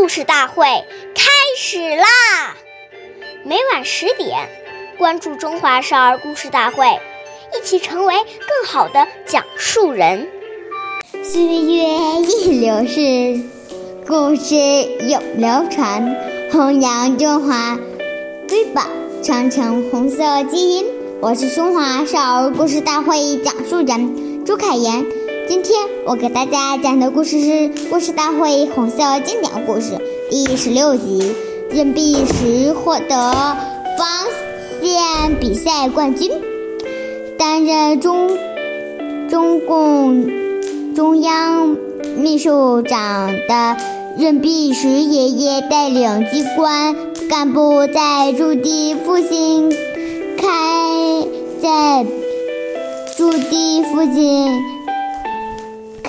故事大会开始啦！每晚十点，关注《中华少儿故事大会》，一起成为更好的讲述人。岁月易流逝，故事永流传，弘扬中华瑰宝，传承红色基因。我是中华少儿故事大会讲述人朱凯言。今天我给大家讲的故事是《故事大会红色经典故事》第十六集，任弼时获得防线比赛冠军。担任中中共中央秘书长的任弼时爷爷带领机关干部在驻地附近。开在驻地附近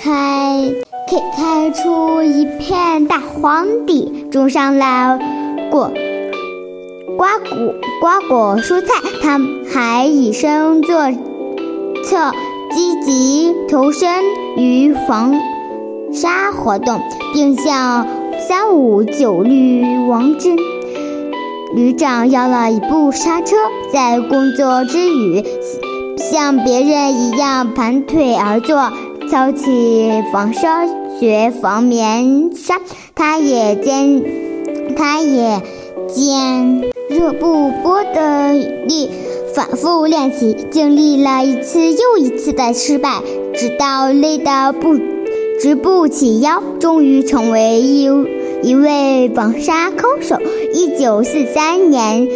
开开开出一片大荒地，种上了果瓜果瓜果蔬菜。他还以身作则，积极投身于防沙活动，并向三五九旅王真。旅长要了一部刹车，在工作之余，像别人一样盘腿而坐，挑起防沙雪防棉纱。他也坚，他也坚热不波的力，反复练习，经历了一次又一次的失败，直到累得不直不起腰，终于成为一。一位防沙高手。一九四三年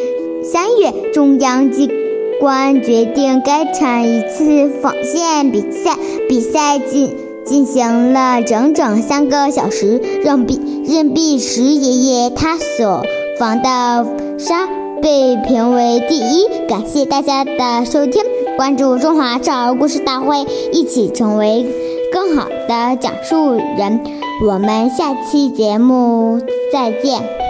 三月，中央机关决定该场一次纺线比赛。比赛进进行了整整三个小时。任弼任弼时爷爷他所纺的纱被评为第一。感谢大家的收听，关注中华少儿故事大会，一起成为更好的讲述人。我们下期节目再见。